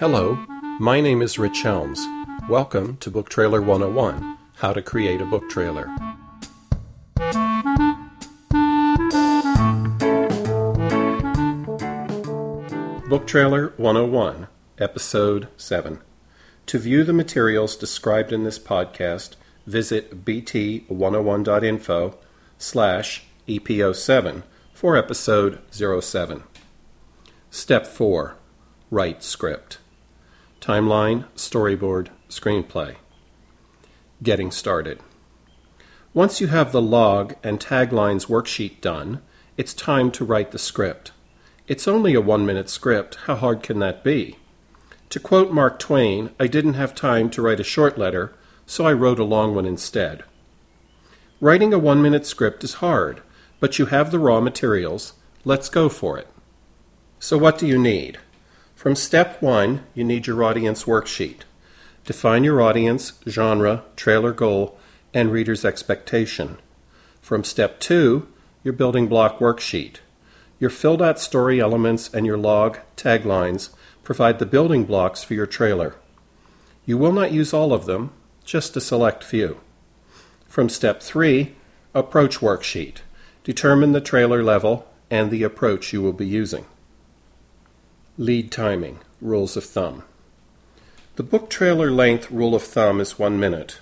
Hello, my name is Rich Helms. Welcome to Book Trailer 101 How to Create a Book Trailer. Book Trailer 101, Episode 7. To view the materials described in this podcast, visit bt101.info slash EPO7 for Episode 07. Step 4. Write script. Timeline, storyboard, screenplay. Getting started. Once you have the log and taglines worksheet done, it's time to write the script. It's only a one minute script. How hard can that be? To quote Mark Twain, I didn't have time to write a short letter, so I wrote a long one instead. Writing a one minute script is hard, but you have the raw materials. Let's go for it. So, what do you need? From step one, you need your audience worksheet. Define your audience, genre, trailer goal, and reader's expectation. From step two, your building block worksheet. Your filled out story elements and your log, taglines provide the building blocks for your trailer. You will not use all of them, just a select few. From step three, approach worksheet. Determine the trailer level and the approach you will be using. Lead timing, rules of thumb. The book trailer length rule of thumb is one minute.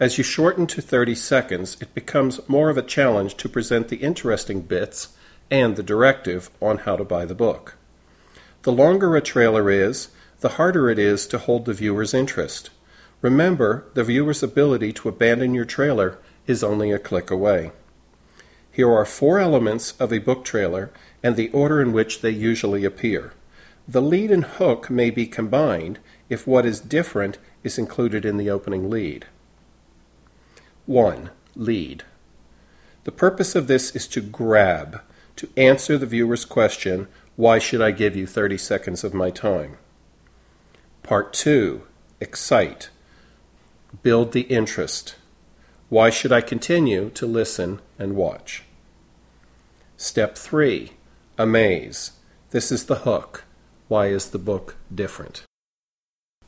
As you shorten to 30 seconds, it becomes more of a challenge to present the interesting bits and the directive on how to buy the book. The longer a trailer is, the harder it is to hold the viewer's interest. Remember, the viewer's ability to abandon your trailer is only a click away. Here are four elements of a book trailer and the order in which they usually appear. The lead and hook may be combined if what is different is included in the opening lead. 1. Lead. The purpose of this is to grab, to answer the viewer's question, Why should I give you 30 seconds of my time? Part 2. Excite. Build the interest. Why should I continue to listen and watch? Step 3. Amaze. This is the hook. Why is the book different?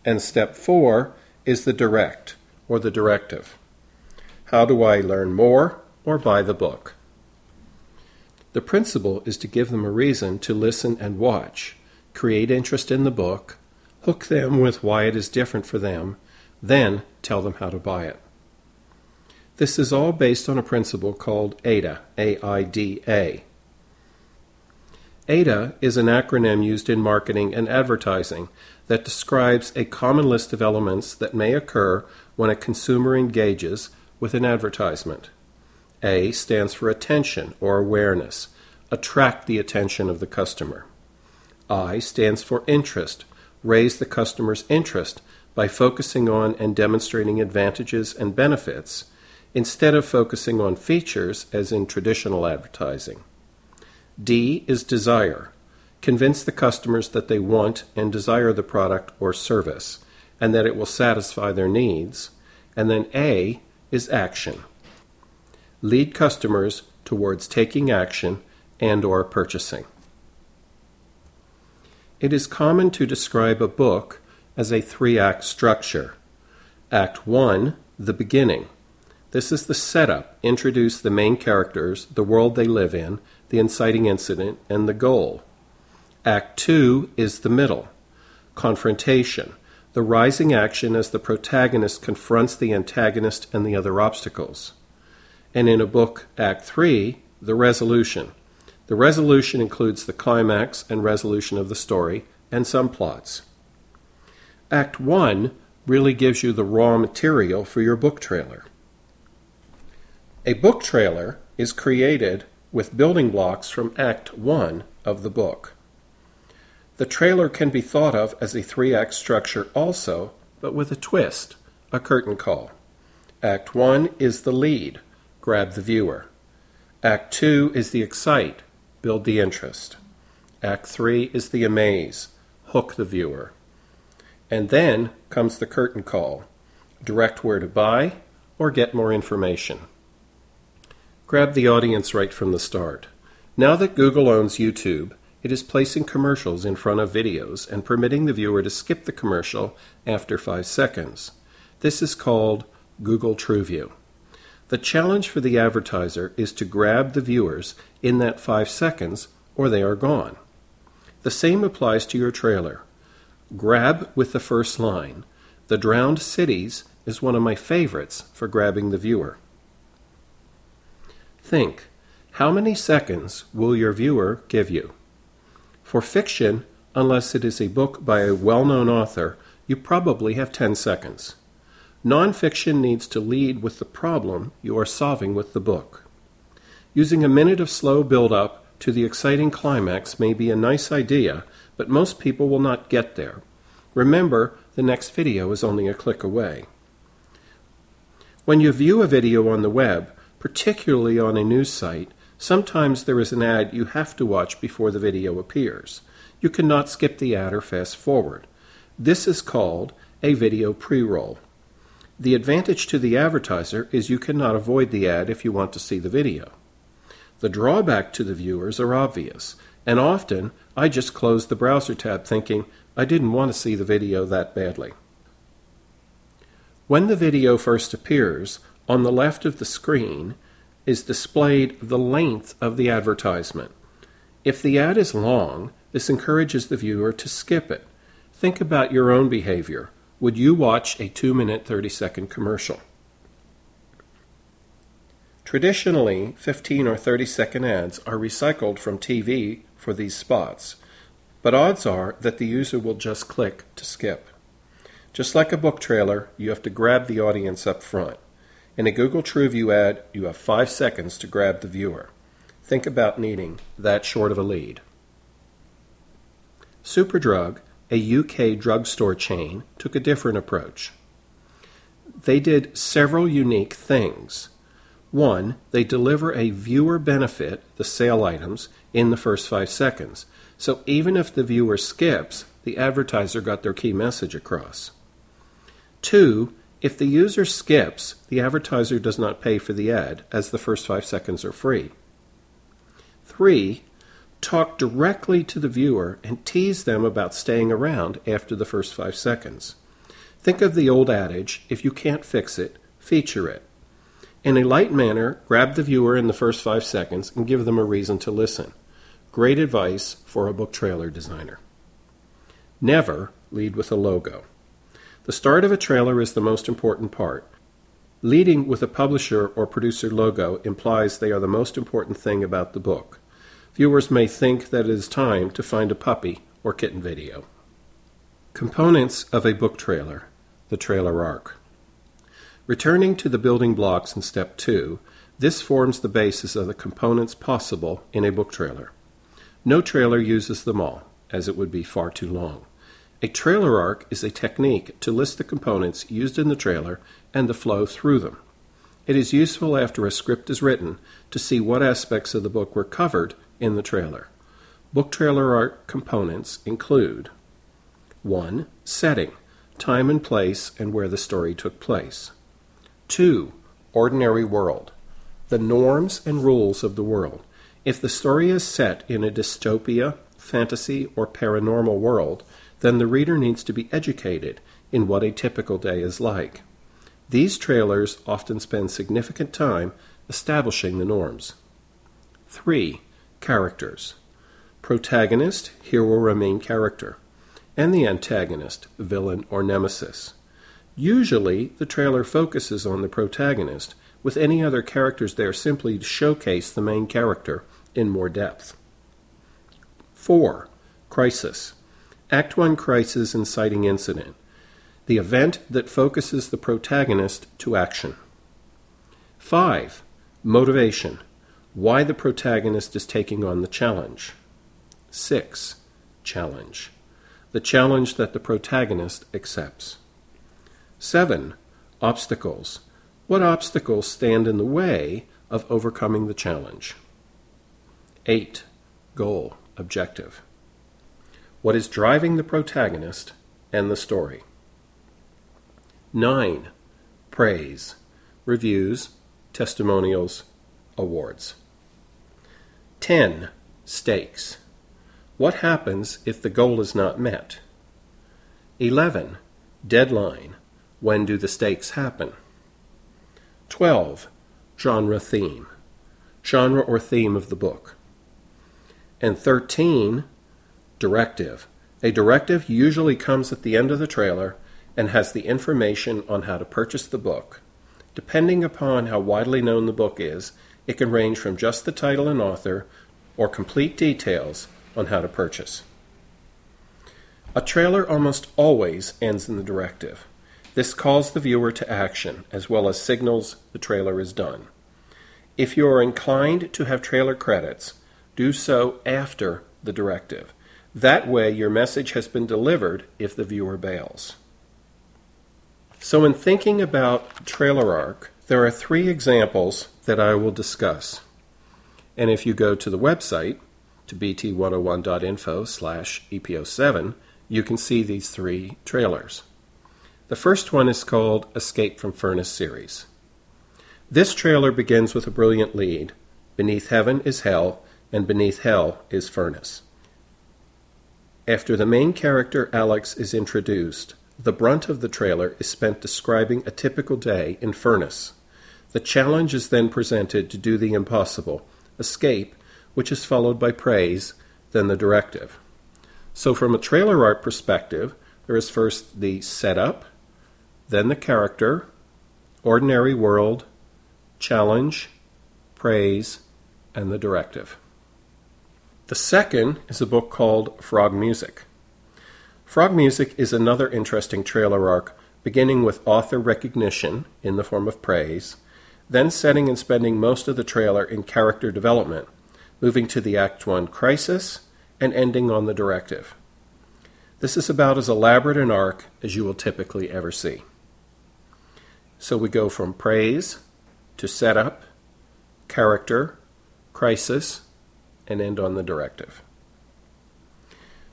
And step four is the direct or the directive. How do I learn more or buy the book? The principle is to give them a reason to listen and watch, create interest in the book, hook them with why it is different for them, then tell them how to buy it. This is all based on a principle called AIDA, A I D A. AIDA is an acronym used in marketing and advertising that describes a common list of elements that may occur when a consumer engages with an advertisement. A stands for attention or awareness, attract the attention of the customer. I stands for interest, raise the customer's interest by focusing on and demonstrating advantages and benefits instead of focusing on features as in traditional advertising. D is desire. Convince the customers that they want and desire the product or service and that it will satisfy their needs. And then A is action. Lead customers towards taking action and or purchasing. It is common to describe a book as a three-act structure. Act 1, the beginning. This is the setup, introduce the main characters, the world they live in, the inciting incident, and the goal. Act 2 is the middle confrontation, the rising action as the protagonist confronts the antagonist and the other obstacles. And in a book, Act 3, the resolution. The resolution includes the climax and resolution of the story and subplots. Act 1 really gives you the raw material for your book trailer. A book trailer is created with building blocks from Act 1 of the book. The trailer can be thought of as a three act structure also, but with a twist a curtain call. Act 1 is the lead, grab the viewer. Act 2 is the excite, build the interest. Act 3 is the amaze, hook the viewer. And then comes the curtain call, direct where to buy or get more information. Grab the audience right from the start. Now that Google owns YouTube, It is placing commercials in front of videos and permitting the viewer to skip the commercial after five seconds. This is called Google TrueView. The challenge for the advertiser is to grab the viewers in that five seconds or they are gone. The same applies to your trailer. Grab with the first line. The Drowned Cities is one of my favorites for grabbing the viewer. Think how many seconds will your viewer give you? For fiction, unless it is a book by a well known author, you probably have 10 seconds. Nonfiction needs to lead with the problem you are solving with the book. Using a minute of slow build up to the exciting climax may be a nice idea, but most people will not get there. Remember, the next video is only a click away. When you view a video on the web, particularly on a news site, Sometimes there is an ad you have to watch before the video appears. You cannot skip the ad or fast forward. This is called a video pre roll. The advantage to the advertiser is you cannot avoid the ad if you want to see the video. The drawback to the viewers are obvious, and often I just close the browser tab thinking I didn't want to see the video that badly. When the video first appears, on the left of the screen, is displayed the length of the advertisement. If the ad is long, this encourages the viewer to skip it. Think about your own behavior. Would you watch a 2 minute 30 second commercial? Traditionally, 15 or 30 second ads are recycled from TV for these spots, but odds are that the user will just click to skip. Just like a book trailer, you have to grab the audience up front. In a Google TrueView ad, you have five seconds to grab the viewer. Think about needing that short of a lead. Superdrug, a UK drugstore chain, took a different approach. They did several unique things. One, they deliver a viewer benefit, the sale items, in the first five seconds. So even if the viewer skips, the advertiser got their key message across. Two, if the user skips, the advertiser does not pay for the ad, as the first five seconds are free. 3. Talk directly to the viewer and tease them about staying around after the first five seconds. Think of the old adage if you can't fix it, feature it. In a light manner, grab the viewer in the first five seconds and give them a reason to listen. Great advice for a book trailer designer. Never lead with a logo. The start of a trailer is the most important part. Leading with a publisher or producer logo implies they are the most important thing about the book. Viewers may think that it is time to find a puppy or kitten video. Components of a book trailer The trailer arc. Returning to the building blocks in step 2, this forms the basis of the components possible in a book trailer. No trailer uses them all, as it would be far too long. A trailer arc is a technique to list the components used in the trailer and the flow through them. It is useful after a script is written to see what aspects of the book were covered in the trailer. Book trailer arc components include 1. Setting, time and place, and where the story took place. 2. Ordinary world, the norms and rules of the world. If the story is set in a dystopia, fantasy, or paranormal world, then the reader needs to be educated in what a typical day is like. These trailers often spend significant time establishing the norms. 3. Characters Protagonist, here will remain character, and the antagonist, villain or nemesis. Usually, the trailer focuses on the protagonist, with any other characters there simply to showcase the main character in more depth. 4. Crisis Act 1 Crisis Inciting Incident the event that focuses the protagonist to action. 5. Motivation why the protagonist is taking on the challenge. 6. Challenge the challenge that the protagonist accepts. 7. Obstacles what obstacles stand in the way of overcoming the challenge. 8. Goal, objective what is driving the protagonist and the story. 9. Praise, reviews, testimonials, awards. 10. Stakes. What happens if the goal is not met? 11. Deadline. When do the stakes happen? 12. Genre theme. Genre or theme of the book. And 13. Directive. A directive usually comes at the end of the trailer and has the information on how to purchase the book. Depending upon how widely known the book is, it can range from just the title and author or complete details on how to purchase. A trailer almost always ends in the directive. This calls the viewer to action as well as signals the trailer is done. If you are inclined to have trailer credits, do so after the directive. That way, your message has been delivered if the viewer bails. So, in thinking about trailer arc, there are three examples that I will discuss. And if you go to the website, to bt101.info slash EPO7, you can see these three trailers. The first one is called Escape from Furnace Series. This trailer begins with a brilliant lead Beneath Heaven is Hell, and Beneath Hell is Furnace. After the main character Alex is introduced, the brunt of the trailer is spent describing a typical day in Furnace. The challenge is then presented to do the impossible, escape, which is followed by praise, then the directive. So, from a trailer arc perspective, there is first the setup, then the character, ordinary world, challenge, praise, and the directive. The second is a book called Frog Music. Frog Music is another interesting trailer arc, beginning with author recognition in the form of praise, then setting and spending most of the trailer in character development, moving to the Act 1 crisis, and ending on the directive. This is about as elaborate an arc as you will typically ever see. So we go from praise to setup, character, crisis, and end on the directive.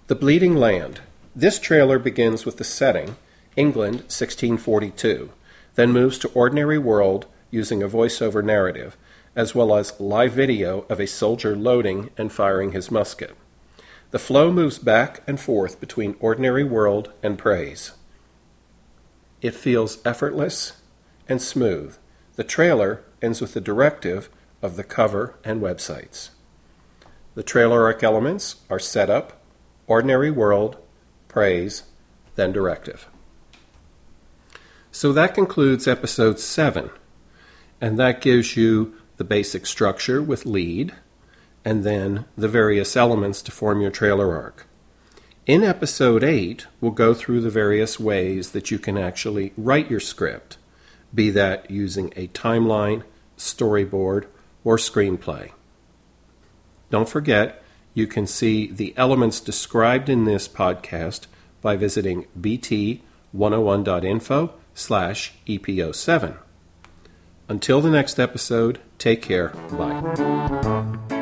The Bleeding Land. This trailer begins with the setting, England 1642, then moves to ordinary world using a voiceover narrative, as well as live video of a soldier loading and firing his musket. The flow moves back and forth between ordinary world and praise. It feels effortless and smooth. The trailer ends with the directive of the cover and websites. The trailer arc elements are setup, ordinary world, praise, then directive. So that concludes episode 7, and that gives you the basic structure with lead, and then the various elements to form your trailer arc. In episode 8, we'll go through the various ways that you can actually write your script, be that using a timeline, storyboard, or screenplay. Don't forget, you can see the elements described in this podcast by visiting bt101.info slash EPO7. Until the next episode, take care. Bye.